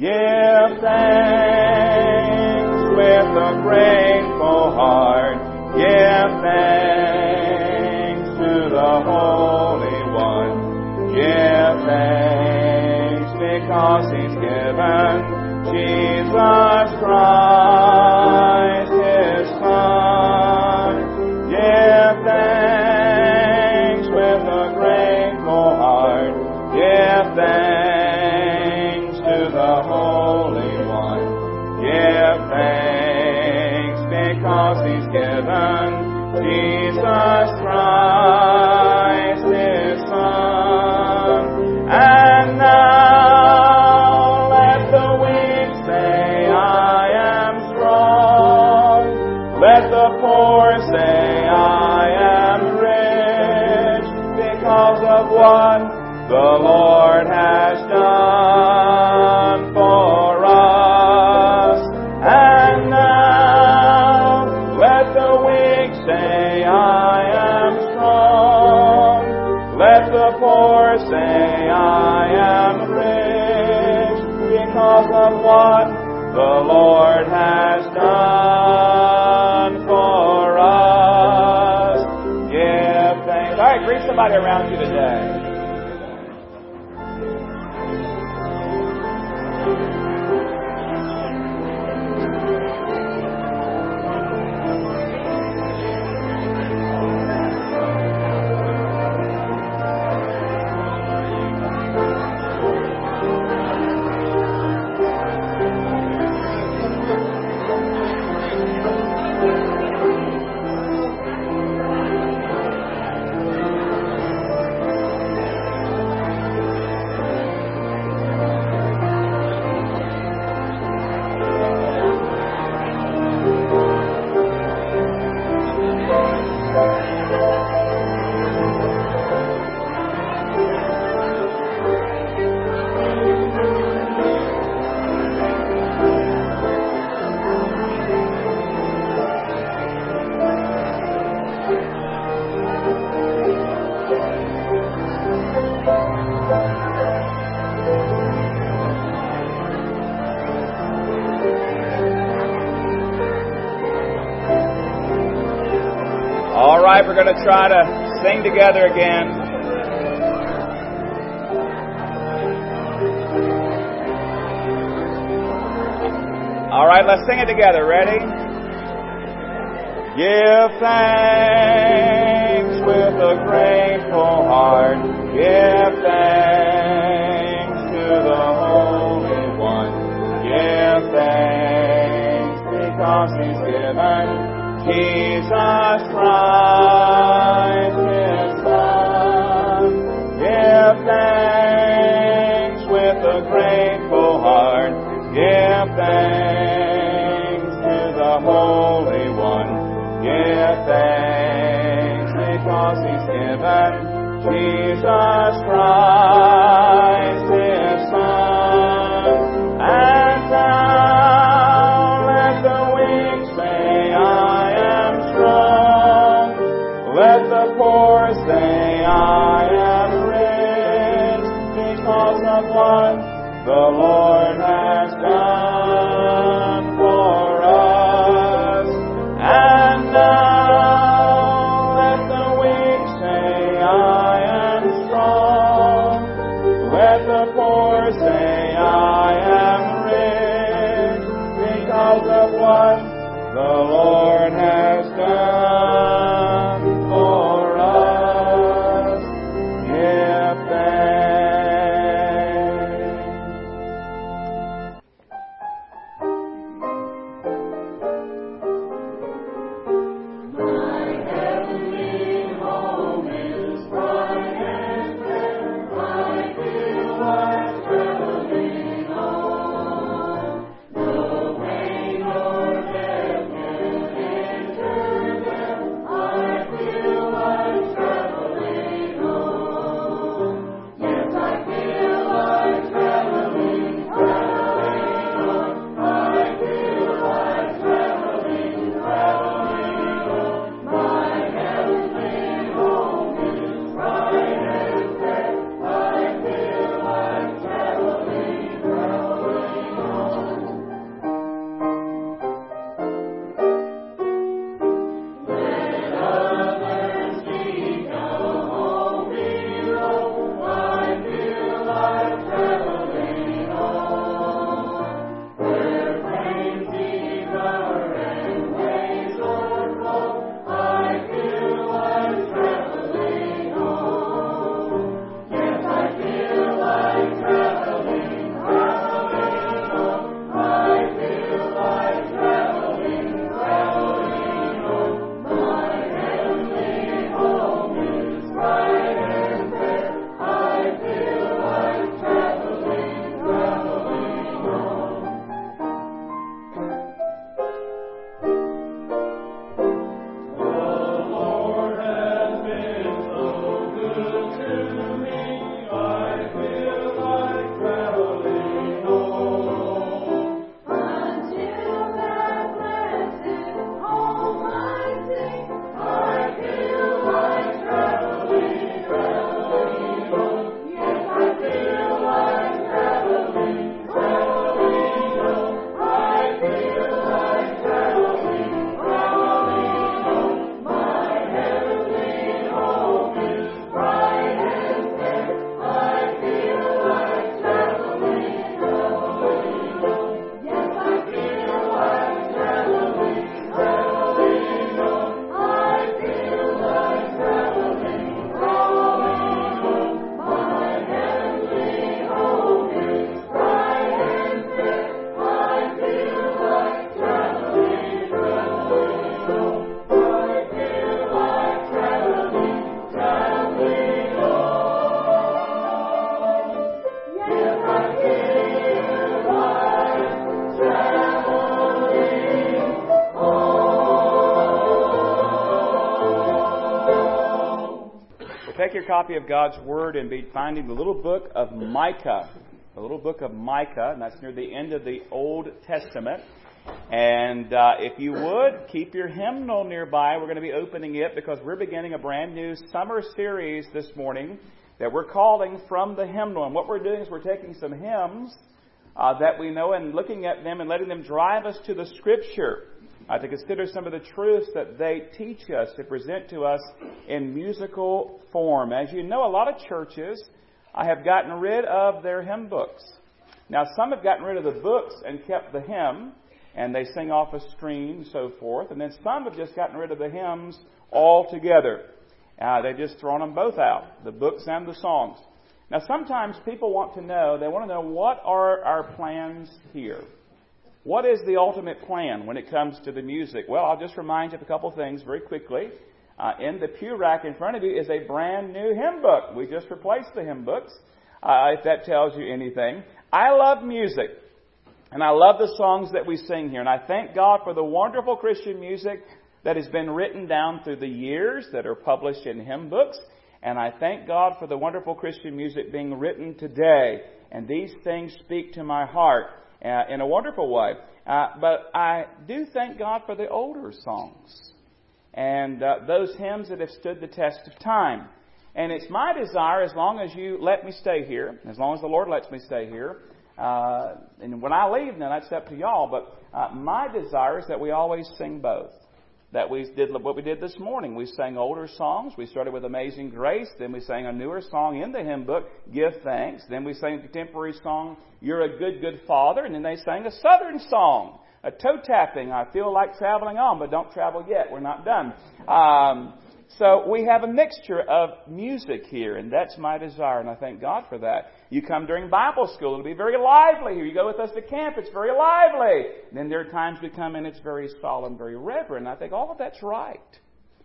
Give am rich because of what the Lord has done for us. Give thanks. All right, greet somebody around you today. We're going to try to sing together again. All right, let's sing it together. Ready? Give thanks with a grateful heart. Give thanks to the Holy One. Give thanks because He's given Jesus Christ, Give thanks with a grateful heart. Give thanks to the Holy One. Give thanks because He's given Jesus Christ, His Son. And now let the weak say, I am strong. Let the poor say, what the Lord copy of God's Word and be finding the little book of Micah. The little book of Micah, and that's near the end of the Old Testament. And uh, if you would, keep your hymnal nearby. We're going to be opening it because we're beginning a brand new summer series this morning that we're calling From the Hymnal. And what we're doing is we're taking some hymns uh, that we know and looking at them and letting them drive us to the Scripture. Uh, to consider some of the truths that they teach us, to present to us in musical form. As you know, a lot of churches uh, have gotten rid of their hymn books. Now, some have gotten rid of the books and kept the hymn, and they sing off a screen and so forth. And then some have just gotten rid of the hymns altogether. Uh, they've just thrown them both out, the books and the songs. Now, sometimes people want to know, they want to know what are our plans here? What is the ultimate plan when it comes to the music? Well, I'll just remind you of a couple things very quickly. Uh, in the pew rack in front of you is a brand new hymn book. We just replaced the hymn books, uh, if that tells you anything. I love music. And I love the songs that we sing here. And I thank God for the wonderful Christian music that has been written down through the years that are published in hymn books. And I thank God for the wonderful Christian music being written today. And these things speak to my heart uh, in a wonderful way. Uh, but I do thank God for the older songs and uh, those hymns that have stood the test of time. And it's my desire, as long as you let me stay here, as long as the Lord lets me stay here, uh, and when I leave, then that's up to y'all. But uh, my desire is that we always sing both. That we did what we did this morning. We sang older songs. We started with Amazing Grace. Then we sang a newer song in the hymn book, Give Thanks. Then we sang a contemporary song, You're a Good, Good Father. And then they sang a Southern song, a toe tapping. I feel like traveling on, but don't travel yet. We're not done. Um, so we have a mixture of music here, and that's my desire, and I thank God for that. You come during Bible school, it'll be very lively here. You go with us to camp, it's very lively. And then there are times we come in, it's very solemn, very reverent. I think all of that's right.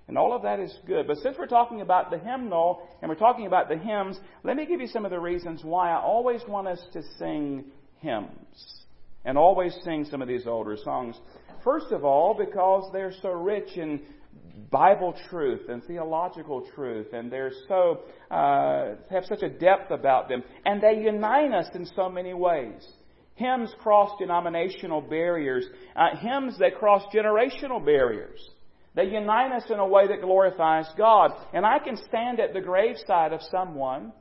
And all of that is good. But since we're talking about the hymnal and we're talking about the hymns, let me give you some of the reasons why I always want us to sing hymns and always sing some of these older songs. First of all, because they're so rich in Bible truth and theological truth, and they're so uh, have such a depth about them, and they unite us in so many ways. Hymns cross denominational barriers. Uh, hymns that cross generational barriers. They unite us in a way that glorifies God. And I can stand at the graveside of someone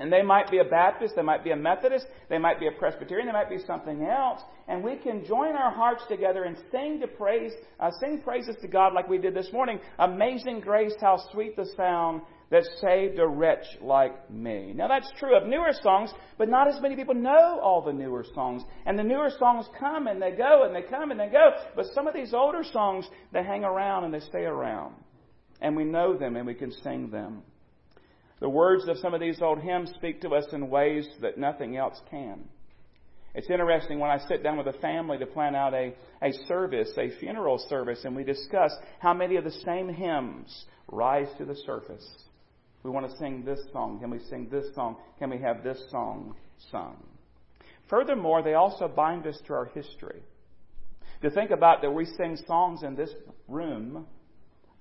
and they might be a Baptist, they might be a Methodist, they might be a Presbyterian, they might be something else. And we can join our hearts together and sing to praise, uh, sing praises to God like we did this morning. Amazing grace, how sweet the sound that saved a wretch like me. Now that's true of newer songs, but not as many people know all the newer songs. And the newer songs come and they go and they come and they go. But some of these older songs, they hang around and they stay around. And we know them and we can sing them. The words of some of these old hymns speak to us in ways that nothing else can. It's interesting when I sit down with a family to plan out a, a service, a funeral service, and we discuss how many of the same hymns rise to the surface. We want to sing this song. Can we sing this song? Can we have this song sung? Furthermore, they also bind us to our history. To think about that we sing songs in this room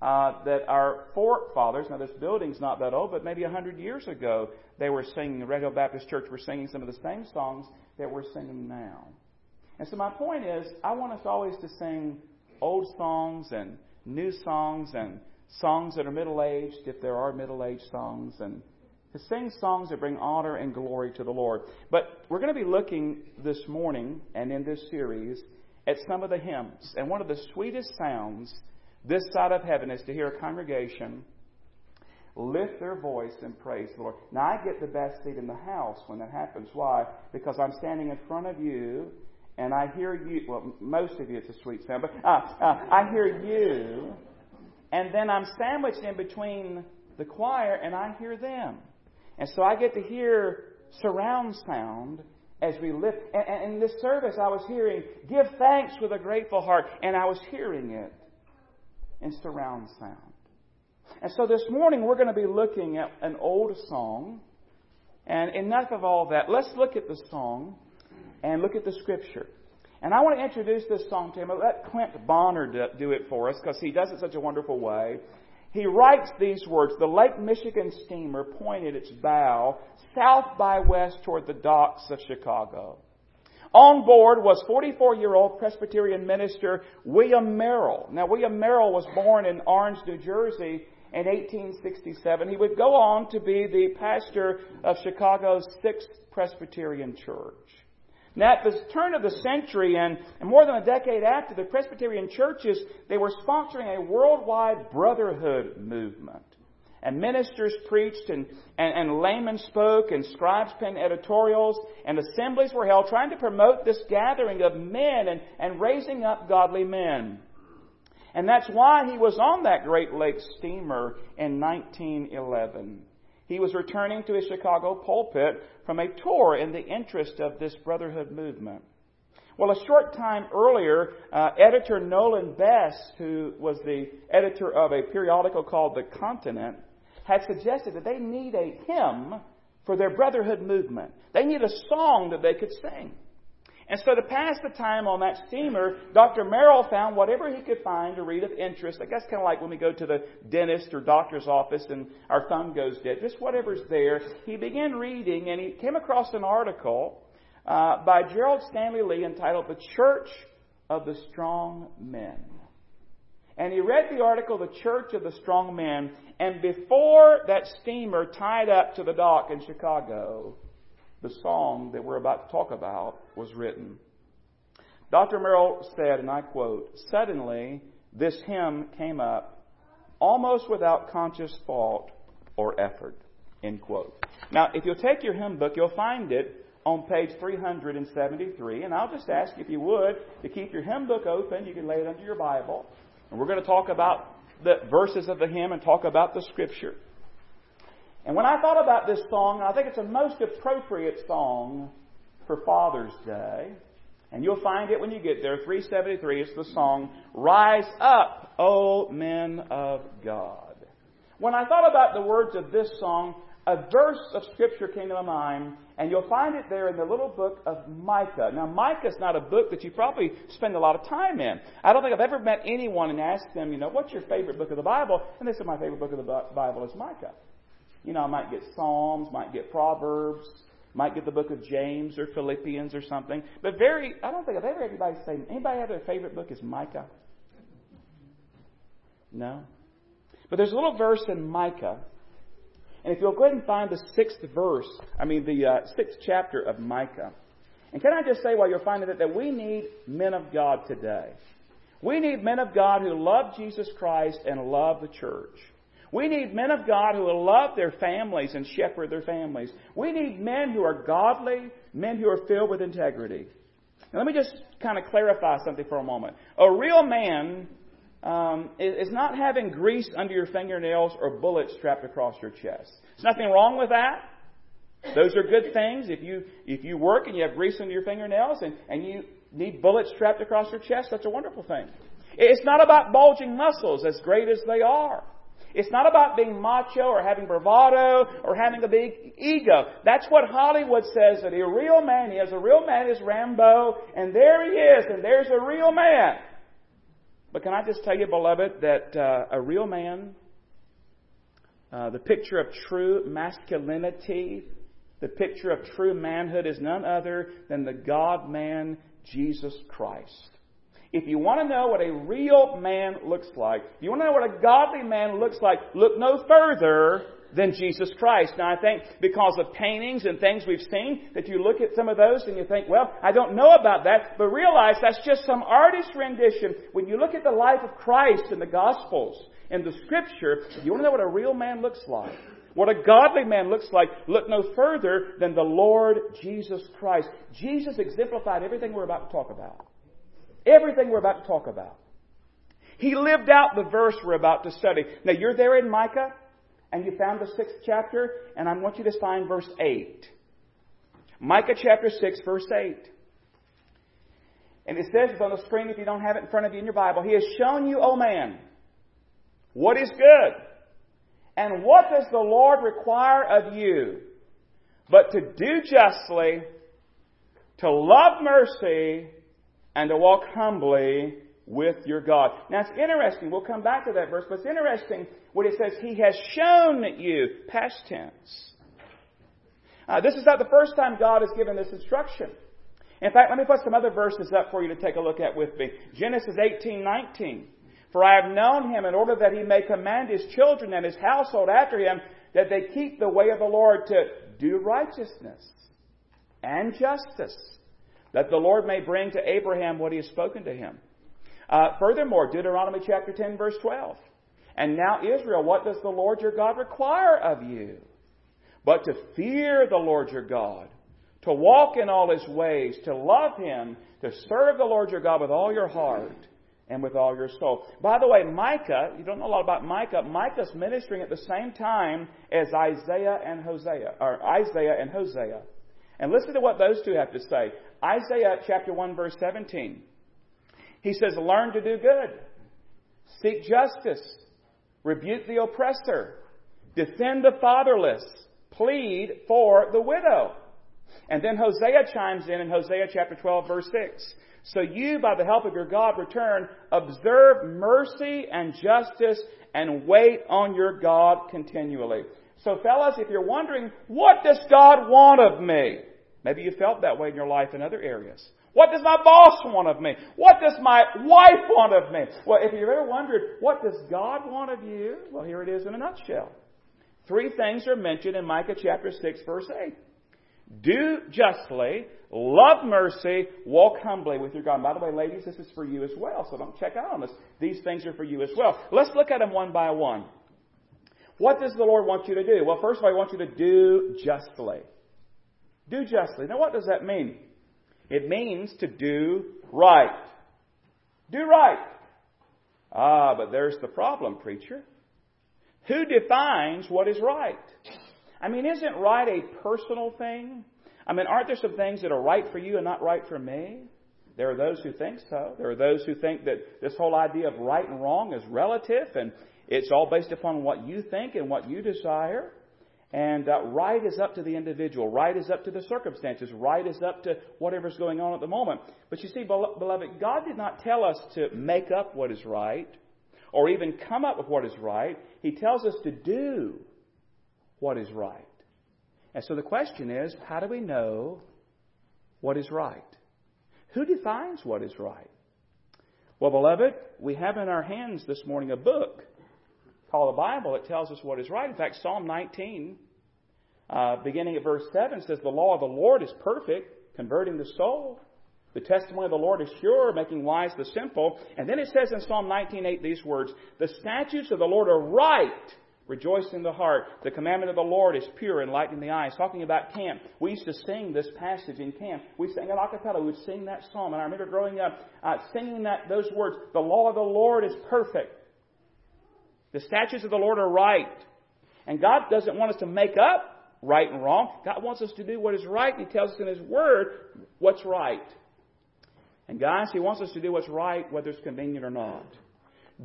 uh, that our forefathers, now this building's not that old, but maybe a hundred years ago, they were singing, the Red Hill Baptist Church were singing some of the same songs that we're singing now. And so my point is, I want us always to sing old songs and new songs and songs that are middle aged, if there are middle aged songs, and to sing songs that bring honor and glory to the Lord. But we're going to be looking this morning and in this series at some of the hymns. And one of the sweetest sounds this side of heaven is to hear a congregation lift their voice and praise the Lord. Now, I get the best seat in the house when that happens. Why? Because I'm standing in front of you and I hear you. Well, most of you, it's a sweet sound, but uh, uh, I hear you, and then I'm sandwiched in between the choir and I hear them. And so I get to hear surround sound as we lift. And, and in this service, I was hearing, Give thanks with a grateful heart, and I was hearing it and surround sound. And so this morning we're going to be looking at an old song. And enough of all that. Let's look at the song and look at the scripture. And I want to introduce this song to him. Let Clint Bonner do it for us because he does it such a wonderful way. he writes these words The Lake Michigan steamer pointed its bow south by west toward the docks of Chicago. On board was 44 year old Presbyterian minister William Merrill. Now, William Merrill was born in Orange, New Jersey in 1867. He would go on to be the pastor of Chicago's Sixth Presbyterian Church. Now, at the turn of the century and, and more than a decade after, the Presbyterian churches, they were sponsoring a worldwide brotherhood movement. And ministers preached and, and, and laymen spoke and scribes penned editorials and assemblies were held trying to promote this gathering of men and, and raising up godly men. And that's why he was on that Great Lakes steamer in 1911. He was returning to his Chicago pulpit from a tour in the interest of this brotherhood movement. Well, a short time earlier, uh, editor Nolan Best, who was the editor of a periodical called The Continent, had suggested that they need a hymn for their brotherhood movement. They need a song that they could sing. And so to pass the time on that steamer, Dr. Merrill found whatever he could find to read of interest. I guess kind of like when we go to the dentist or doctor's office and our thumb goes dead. Just whatever's there. He began reading and he came across an article uh, by Gerald Stanley Lee entitled The Church of the Strong Men. And he read the article, The Church of the Strong Men, and before that steamer tied up to the dock in Chicago, the song that we're about to talk about was written. Dr. Merrill said, and I quote, Suddenly, this hymn came up almost without conscious thought or effort. End quote. Now, if you'll take your hymn book, you'll find it on page 373, and I'll just ask if you would to keep your hymn book open. You can lay it under your Bible. And we're going to talk about the verses of the hymn and talk about the scripture. And when I thought about this song, I think it's a most appropriate song for Father's Day. And you'll find it when you get there. 373 is the song, Rise Up, O Men of God. When I thought about the words of this song, a verse of Scripture came to my mind, and you'll find it there in the little book of Micah. Now, Micah is not a book that you probably spend a lot of time in. I don't think I've ever met anyone and asked them, you know, what's your favorite book of the Bible? And they said, my favorite book of the Bible is Micah. You know, I might get Psalms, might get Proverbs, might get the book of James or Philippians or something. But very, I don't think I've ever anybody say, anybody have their favorite book is Micah? No? But there's a little verse in Micah. And if you'll go ahead and find the sixth verse, I mean the uh, sixth chapter of Micah. And can I just say while you're finding it that we need men of God today. We need men of God who love Jesus Christ and love the church. We need men of God who will love their families and shepherd their families. We need men who are godly, men who are filled with integrity. Now, let me just kind of clarify something for a moment. A real man um, is not having grease under your fingernails or bullets strapped across your chest. There's nothing wrong with that. Those are good things. If you if you work and you have grease under your fingernails and, and you need bullets strapped across your chest, that's a wonderful thing. It's not about bulging muscles, as great as they are. It's not about being macho or having bravado or having a big ego. That's what Hollywood says that a real man is. A real man is Rambo, and there he is, and there's a real man. But can I just tell you, beloved, that uh, a real man, uh, the picture of true masculinity, the picture of true manhood is none other than the God man, Jesus Christ. If you want to know what a real man looks like, if you want to know what a godly man looks like, look no further than Jesus Christ. Now, I think because of paintings and things we've seen, that you look at some of those and you think, well, I don't know about that, but realize that's just some artist's rendition. When you look at the life of Christ in the Gospels, in the Scripture, you want to know what a real man looks like, what a godly man looks like, look no further than the Lord Jesus Christ. Jesus exemplified everything we're about to talk about. Everything we're about to talk about. He lived out the verse we're about to study. Now, you're there in Micah, and you found the sixth chapter, and I want you to find verse 8. Micah chapter 6, verse 8. And it says, it's on the screen if you don't have it in front of you in your Bible. He has shown you, O man, what is good. And what does the Lord require of you? But to do justly, to love mercy, and to walk humbly with your God. Now it's interesting, we'll come back to that verse, but it's interesting what it says, He has shown you, past tense. Uh, this is not the first time God has given this instruction. In fact, let me put some other verses up for you to take a look at with me. Genesis 18, 19. For I have known him in order that he may command his children and his household after him that they keep the way of the Lord to do righteousness and justice, that the Lord may bring to Abraham what he has spoken to him. Uh, furthermore, Deuteronomy chapter 10, verse 12. And now, Israel, what does the Lord your God require of you? But to fear the Lord your God, to walk in all his ways, to love him, to serve the Lord your God with all your heart and with all your soul. By the way, Micah, you don't know a lot about Micah. Micah's ministering at the same time as Isaiah and Hosea, or Isaiah and Hosea. And listen to what those two have to say. Isaiah chapter 1 verse 17. He says, learn to do good. Seek justice. Rebuke the oppressor. Defend the fatherless. Plead for the widow. And then Hosea chimes in in Hosea chapter 12 verse 6. So you, by the help of your God, return, observe mercy and justice, and wait on your God continually. So fellas, if you're wondering, what does God want of me? Maybe you felt that way in your life in other areas. What does my boss want of me? What does my wife want of me? Well, if you've ever wondered, what does God want of you? Well, here it is in a nutshell. Three things are mentioned in Micah chapter 6 verse 8. Do justly, love mercy, walk humbly with your God. By the way, ladies, this is for you as well, so don't check out on this. These things are for you as well. Let's look at them one by one. What does the Lord want you to do? Well, first of all, He wants you to do justly. Do justly. Now, what does that mean? It means to do right. Do right. Ah, but there's the problem, preacher. Who defines what is right? I mean, isn't right a personal thing? I mean, aren't there some things that are right for you and not right for me? There are those who think so. There are those who think that this whole idea of right and wrong is relative and it's all based upon what you think and what you desire. And uh, right is up to the individual. Right is up to the circumstances. Right is up to whatever's going on at the moment. But you see, beloved, God did not tell us to make up what is right or even come up with what is right. He tells us to do what is right. And so the question is, how do we know what is right? Who defines what is right? Well, beloved, we have in our hands this morning a book called the Bible it tells us what is right. In fact, Psalm 19, uh, beginning at verse 7, says, The law of the Lord is perfect, converting the soul. The testimony of the Lord is sure, making wise the simple. And then it says in Psalm 19:8 these words, The statutes of the Lord are right, rejoice in the heart. The commandment of the Lord is pure, enlightening the eyes. Talking about camp. We used to sing this passage in camp. We sang it a cappella. We would sing that psalm. And I remember growing up uh, singing that those words. The law of the Lord is perfect. The statutes of the Lord are right. And God doesn't want us to make up right and wrong. God wants us to do what is right. He tells us in His Word what's right. And guys, He wants us to do what's right whether it's convenient or not.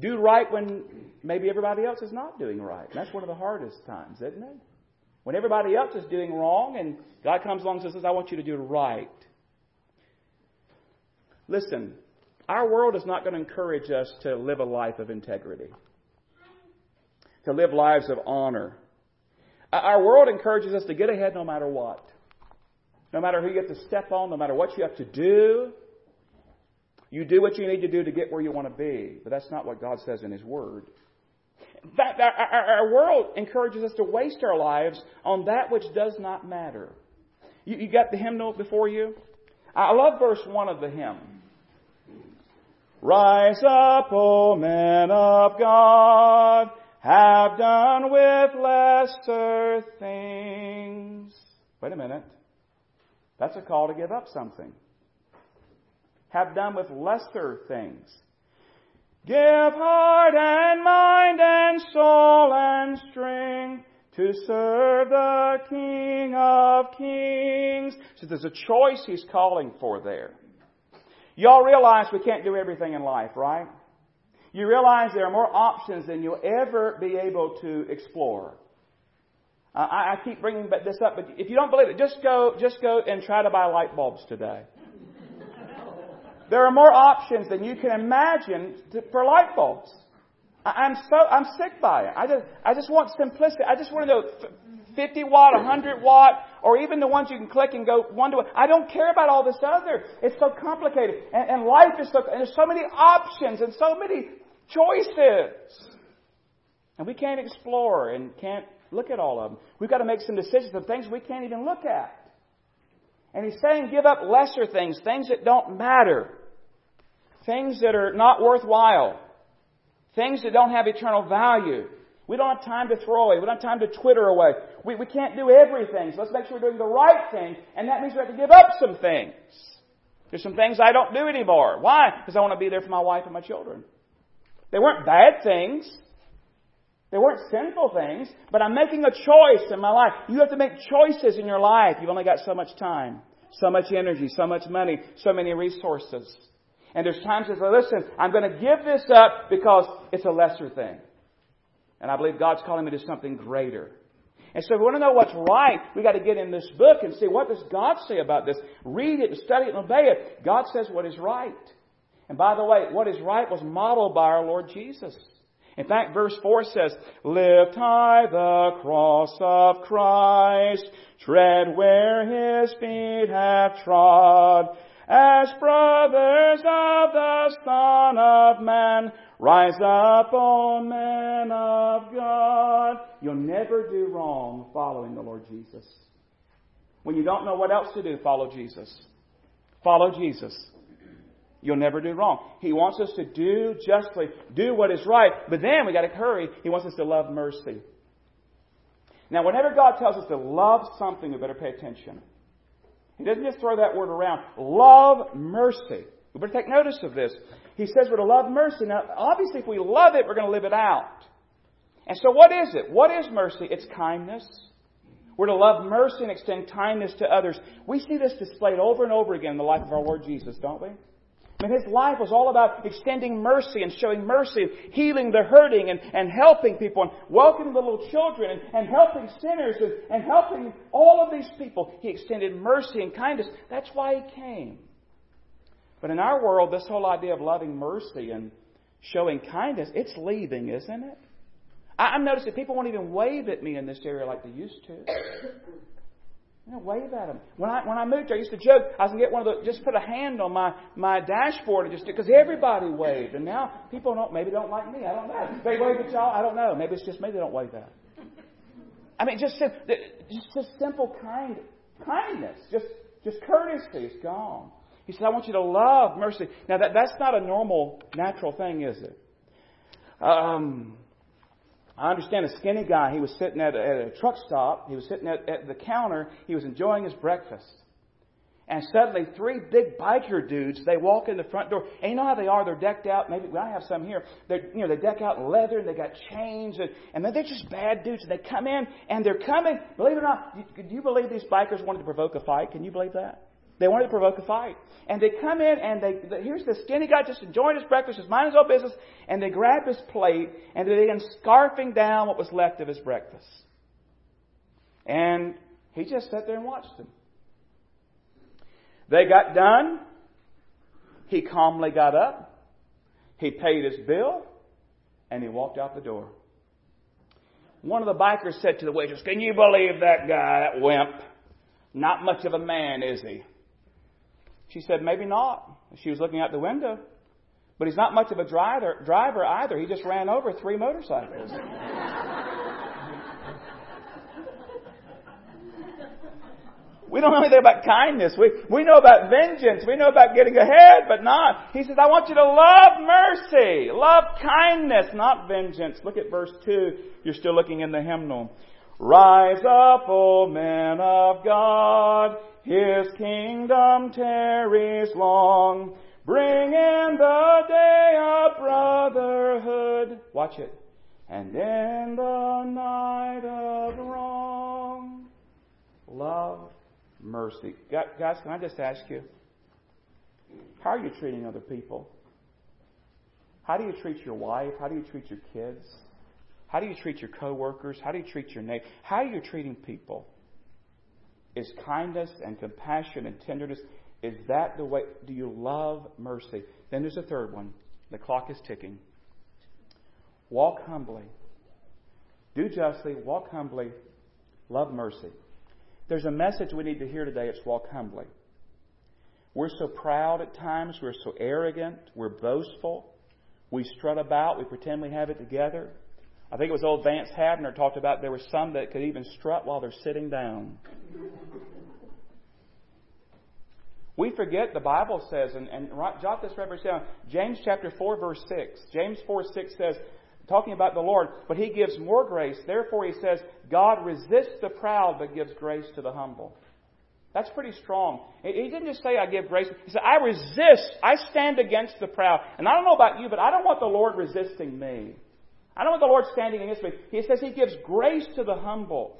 Do right when maybe everybody else is not doing right. And that's one of the hardest times, isn't it? When everybody else is doing wrong and God comes along and says, I want you to do right. Listen, our world is not going to encourage us to live a life of integrity to live lives of honor. Uh, our world encourages us to get ahead no matter what. No matter who you have to step on, no matter what you have to do. You do what you need to do to get where you want to be. But that's not what God says in His Word. Our, our world encourages us to waste our lives on that which does not matter. You, you got the hymnal before you? I love verse 1 of the hymn. Rise up, O men of God have done with lesser things. Wait a minute. That's a call to give up something. Have done with lesser things. Give heart and mind and soul and strength to serve the King of Kings. So there's a choice he's calling for there. Y'all realize we can't do everything in life, right? You realize there are more options than you'll ever be able to explore. Uh, I, I keep bringing this up, but if you don't believe it, just go, just go and try to buy light bulbs today. There are more options than you can imagine to, for light bulbs. I, am so I'm sick by it. I just I just want simplicity. I just want to know 50 watt, 100 watt, or even the ones you can click and go one to one. I don't care about all this other. It's so complicated, and, and life is so and there's so many options and so many choices, and we can't explore and can't look at all of them. We've got to make some decisions of things we can't even look at. And he's saying give up lesser things, things that don't matter, things that are not worthwhile, things that don't have eternal value. We don't have time to throw away. We don't have time to Twitter away. We, we can't do everything. So let's make sure we're doing the right thing. And that means we have to give up some things. There's some things I don't do anymore. Why? Because I want to be there for my wife and my children. They weren't bad things. They weren't sinful things, but I'm making a choice in my life. You have to make choices in your life. You've only got so much time, so much energy, so much money, so many resources. And there's times I say, listen, I'm going to give this up because it's a lesser thing. And I believe God's calling me to something greater. And so if we want to know what's right, we got to get in this book and see what does God say about this. Read it and study it and obey it. God says what is right. And by the way, what is right was modeled by our Lord Jesus. In fact, verse 4 says, Lift high the cross of Christ, tread where his feet have trod, as brothers of the Son of Man, rise up, O men of God. You'll never do wrong following the Lord Jesus. When you don't know what else to do, follow Jesus. Follow Jesus. You'll never do wrong. He wants us to do justly, do what is right, but then we gotta hurry. He wants us to love mercy. Now, whenever God tells us to love something, we better pay attention. He doesn't just throw that word around. Love mercy. We better take notice of this. He says we're to love mercy. Now, obviously, if we love it, we're going to live it out. And so, what is it? What is mercy? It's kindness. We're to love mercy and extend kindness to others. We see this displayed over and over again in the life of our Lord Jesus, don't we? I mean, his life was all about extending mercy and showing mercy, healing the hurting and, and helping people and welcoming the little children and, and helping sinners and, and helping all of these people. He extended mercy and kindness. That's why he came. But in our world, this whole idea of loving mercy and showing kindness, it's leaving, isn't it? I'm noticing people won't even wave at me in this area like they used to. Know, wave at them. When I when I moved I used to joke I gonna get one of the just put a hand on my my dashboard and just because everybody waved, and now people don't maybe don't like me. I don't know. They wave at y'all. I don't know. Maybe it's just me they don't wave at. I mean, just just just simple kind kindness, just just courtesy is gone. He said, "I want you to love mercy." Now that that's not a normal natural thing, is it? Um, I understand a skinny guy, he was sitting at a, at a truck stop, he was sitting at, at the counter, he was enjoying his breakfast. And suddenly, three big biker dudes, they walk in the front door. And you know how they are? They're decked out. Maybe I have some here. They, you know, they deck out in leather and they got chains, and, and they're just bad dudes. And they come in and they're coming. Believe it or not, do you believe these bikers wanted to provoke a fight? Can you believe that? They wanted to provoke a fight. And they come in and they, here's the skinny guy just enjoying his breakfast, just minding his own business, and they grab his plate and they begin scarfing down what was left of his breakfast. And he just sat there and watched them. They got done. He calmly got up. He paid his bill and he walked out the door. One of the bikers said to the waitress, Can you believe that guy, that wimp? Not much of a man, is he? She said, maybe not. She was looking out the window. But he's not much of a driver, driver either. He just ran over three motorcycles. we don't know anything about kindness. We, we know about vengeance. We know about getting ahead, but not. He says, I want you to love mercy, love kindness, not vengeance. Look at verse 2. You're still looking in the hymnal. Rise up, O men of God. His kingdom tarries long. Bring in the day of brotherhood. Watch it. And in the night of wrong. Love, mercy. Guys, can I just ask you? How are you treating other people? How do you treat your wife? How do you treat your kids? How do you treat your coworkers? How do you treat your neighbor? How are you treating people? Is kindness and compassion and tenderness, Is that the way? Do you love mercy? Then there's a third one. The clock is ticking. Walk humbly. Do justly. Walk humbly. Love mercy. There's a message we need to hear today. It's walk humbly. We're so proud at times. We're so arrogant. We're boastful. We strut about. We pretend we have it together. I think it was old Vance Havner talked about there were some that could even strut while they're sitting down. We forget the Bible says, and, and jot this reference down, James chapter 4, verse 6. James 4, 6 says, talking about the Lord, but he gives more grace. Therefore, he says, God resists the proud, but gives grace to the humble. That's pretty strong. He didn't just say, I give grace. He said, I resist. I stand against the proud. And I don't know about you, but I don't want the Lord resisting me. I don't want the Lord standing against me. He says He gives grace to the humble.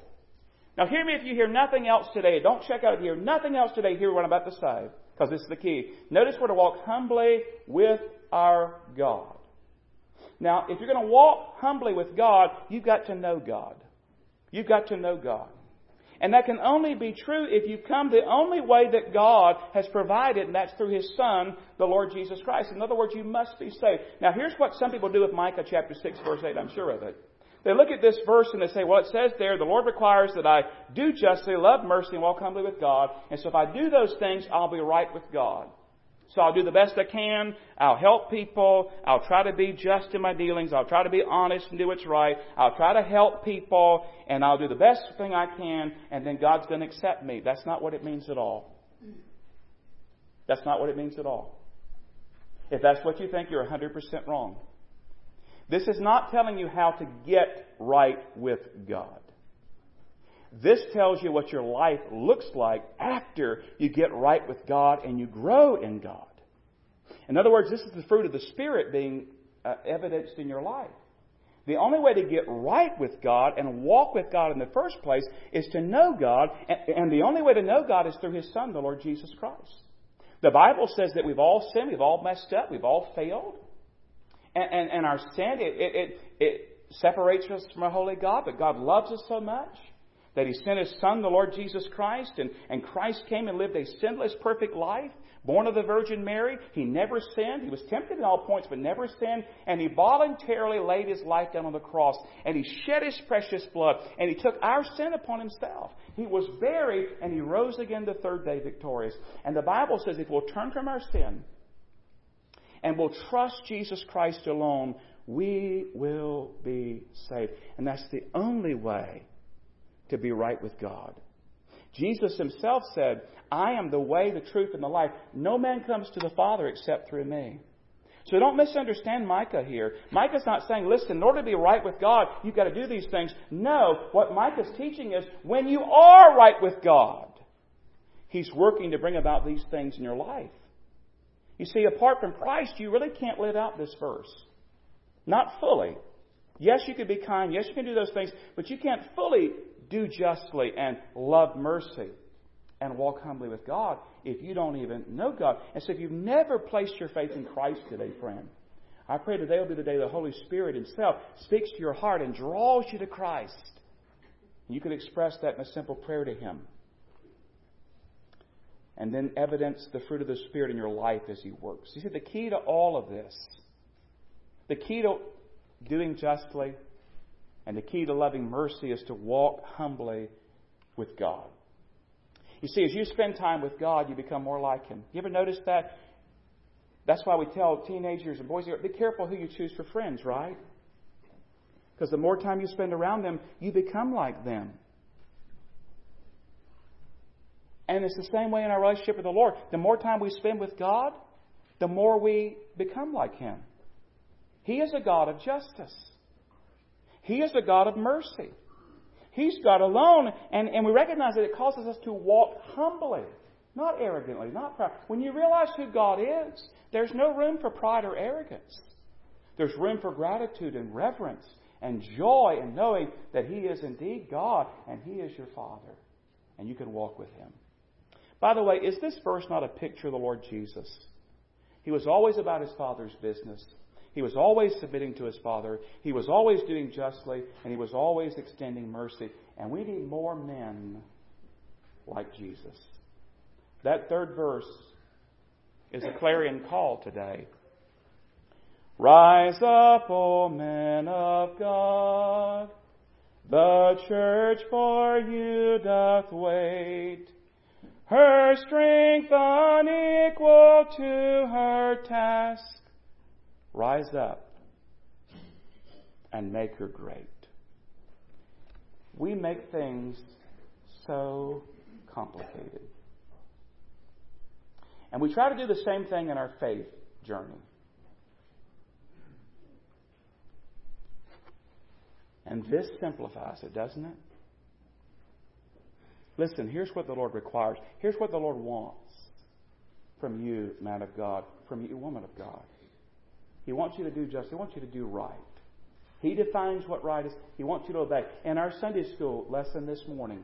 Now, hear me if you hear nothing else today. Don't check out here. Nothing else today. Hear what I'm about to say, because this is the key. Notice we're to walk humbly with our God. Now, if you're going to walk humbly with God, you've got to know God. You've got to know God. And that can only be true if you come the only way that God has provided, and that's through His Son, the Lord Jesus Christ. In other words, you must be saved. Now, here's what some people do with Micah chapter 6, verse 8. I'm sure of it. They look at this verse and they say, well, it says there, the Lord requires that I do justly, love mercy, and walk humbly with God. And so if I do those things, I'll be right with God. So I'll do the best I can. I'll help people. I'll try to be just in my dealings. I'll try to be honest and do what's right. I'll try to help people and I'll do the best thing I can and then God's going to accept me. That's not what it means at all. That's not what it means at all. If that's what you think, you're 100% wrong. This is not telling you how to get right with God. This tells you what your life looks like after you get right with God and you grow in God. In other words, this is the fruit of the Spirit being uh, evidenced in your life. The only way to get right with God and walk with God in the first place is to know God, and, the only way to know God is through His Son, the Lord Jesus Christ. The Bible says that we've all sinned, we've all messed up, we've all failed. And, and, and our sin, it, it, it separates us from a holy God, but God loves us so much that He sent His Son, the Lord Jesus Christ, and, and Christ came and lived a sinless, perfect life, born of the Virgin Mary. He never sinned. He was tempted in all points, but never sinned. And He voluntarily laid His life down on the cross, and He shed His precious blood, and He took our sin upon Himself. He was buried, and He rose again the third day victorious. And the Bible says if we'll turn from our sin and we'll trust Jesus Christ alone, we will be saved. And that's the only way to be right with God. Jesus himself said, I am the way, the truth, and the life. No man comes to the Father except through me. So don't misunderstand Micah here. Micah's not saying, listen, in order to be right with God, you've got to do these things. No, what Micah's teaching is when you are right with God, He's working to bring about these things in your life. You see, apart from Christ, you really can't live out this verse. Not fully. Yes, you can be kind. Yes, you can do those things, but you can't fully do justly and love mercy and walk humbly with God if you don't even know God. And so if you've never placed your faith in Christ today, friend, I pray today will be the day the Holy Spirit Himself speaks to your heart and draws you to Christ. You can express that in a simple prayer to Him. And then evidence the fruit of the Spirit in your life as He works. You see, the key to all of this, the key to doing justly, and the key to loving mercy is to walk humbly with God. You see, as you spend time with God, you become more like Him. You ever notice that? That's why we tell teenagers and boys, be careful who you choose for friends, right? Because the more time you spend around them, you become like them. And it's the same way in our relationship with the Lord. The more time we spend with God, the more we become like Him. He is a God of justice. He is a God of mercy. He's God alone, and, and we recognize that it causes us to walk humbly, not arrogantly, not proud. When you realize who God is, there's no room for pride or arrogance. There's room for gratitude and reverence and joy in knowing that He is indeed God and He is your Father, and you can walk with Him. By the way, is this verse not a picture of the Lord Jesus? He was always about His Father's business. He was always submitting to his Father. He was always doing justly, and he was always extending mercy. And we need more men like Jesus. That third verse is a clarion call today. Rise up, O men of God. The church for you doth wait. Her strength unequal to her task. Rise up and make her great. We make things so complicated. And we try to do the same thing in our faith journey. And this simplifies it, doesn't it? Listen, here's what the Lord requires. Here's what the Lord wants from you, man of God, from you, woman of God. He wants you to do just, He wants you to do right. He defines what right is. He wants you to obey. In our Sunday school lesson this morning,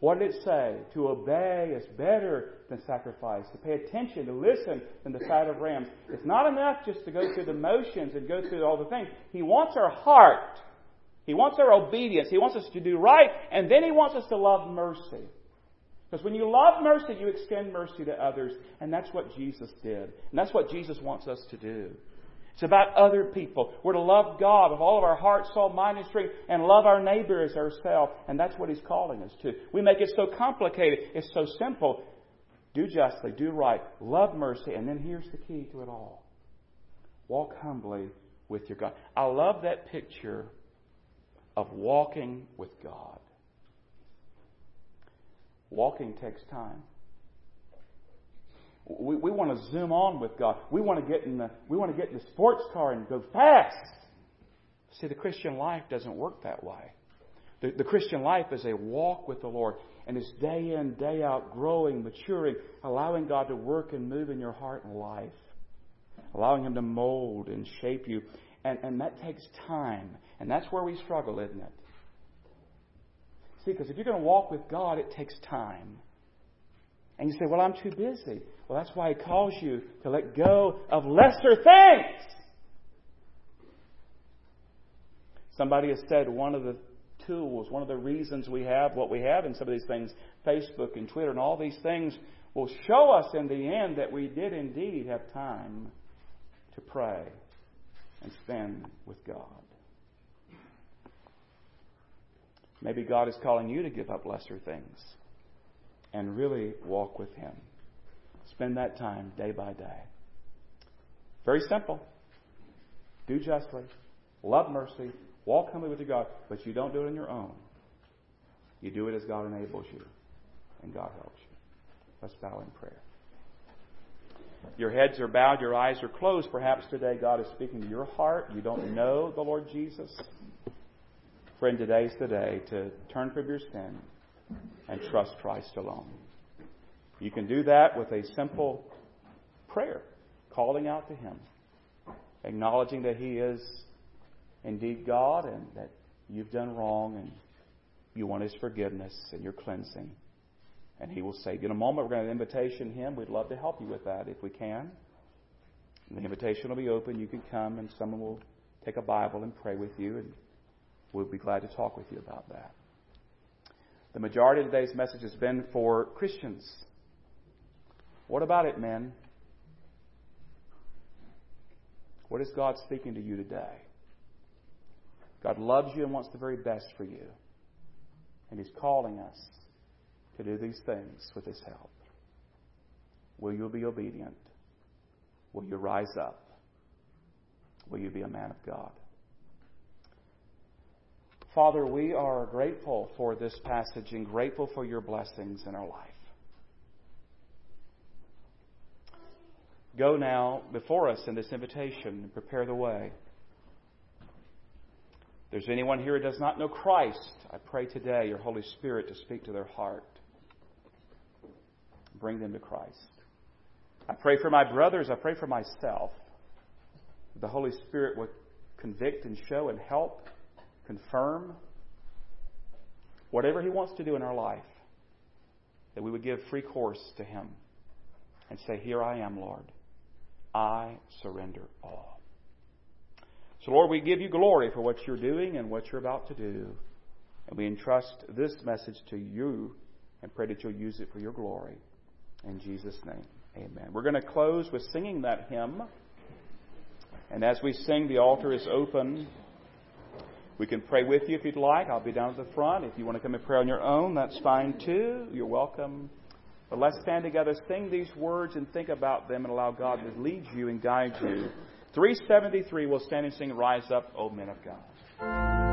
what did it say? To obey is better than sacrifice. To pay attention, to listen than the fat of rams. It's not enough just to go through the motions and go through all the things. He wants our heart. He wants our obedience. He wants us to do right, and then He wants us to love mercy. Because when you love mercy, you extend mercy to others, and that's what Jesus did. And that's what Jesus wants us to do. It's about other people. We're to love God with all of our heart, soul, mind, and strength, and love our neighbor as ourselves. And that's what He's calling us to. We make it so complicated. It's so simple. Do justly, do right, love mercy, and then here's the key to it all. Walk humbly with your God. I love that picture of walking with God. Walking takes time. We, we want to zoom on with God. We want to get in the we want to get in the sports car and go fast. See, the Christian life doesn't work that way. The, the Christian life is a walk with the Lord, and it's day in, day out, growing, maturing, allowing God to work and move in your heart and life, allowing Him to mold and shape you. And, and that takes time. And that's where we struggle, isn't it? See, because if you're going to walk with God, it takes time. And you say, Well, I'm too busy. Well, that's why He calls you to let go of lesser things. Somebody has said one of the tools, one of the reasons we have what we have in some of these things, Facebook and Twitter and all these things, will show us in the end that we did indeed have time to pray and spend with God. Maybe God is calling you to give up lesser things and really walk with Him. Spend that time day by day. Very simple. Do justly, love mercy, walk humbly with your God, but you don't do it on your own. You do it as God enables you, and God helps you. Let's bow in prayer. Your heads are bowed, your eyes are closed. Perhaps today God is speaking to your heart. You don't know the Lord Jesus. Friend, today's the day to turn from your sin and trust Christ alone. You can do that with a simple prayer, calling out to Him, acknowledging that He is indeed God and that you've done wrong and you want His forgiveness and your cleansing. And He will save you. In a moment, we're going to invitation Him. We'd love to help you with that if we can. And the invitation will be open. You can come and someone will take a Bible and pray with you. And we'll be glad to talk with you about that. The majority of today's message has been for Christians. What about it, men? What is God speaking to you today? God loves you and wants the very best for you. And He's calling us to do these things with His help. Will you be obedient? Will you rise up? Will you be a man of God? Father, we are grateful for this passage and grateful for your blessings in our life. Go now before us in this invitation and prepare the way. If there's anyone here who does not know Christ, I pray today your Holy Spirit to speak to their heart. Bring them to Christ. I pray for my brothers. I pray for myself. The Holy Spirit would convict and show and help confirm, whatever He wants to do in our life, that we would give free course to Him and say, Here I am, Lord. I surrender all. So, Lord, we give you glory for what you're doing and what you're about to do. And we entrust this message to you and pray that you'll use it for your glory. In Jesus' name. Amen. We're going to close with singing that hymn. And as we sing, the altar is open. We can pray with you if you'd like. I'll be down at the front. If you want to come and pray on your own, that's fine too. You're welcome. But let's stand together, sing these words, and think about them and allow God to lead you and guide you. 373 we'll stand and sing Rise Up, O Men of God.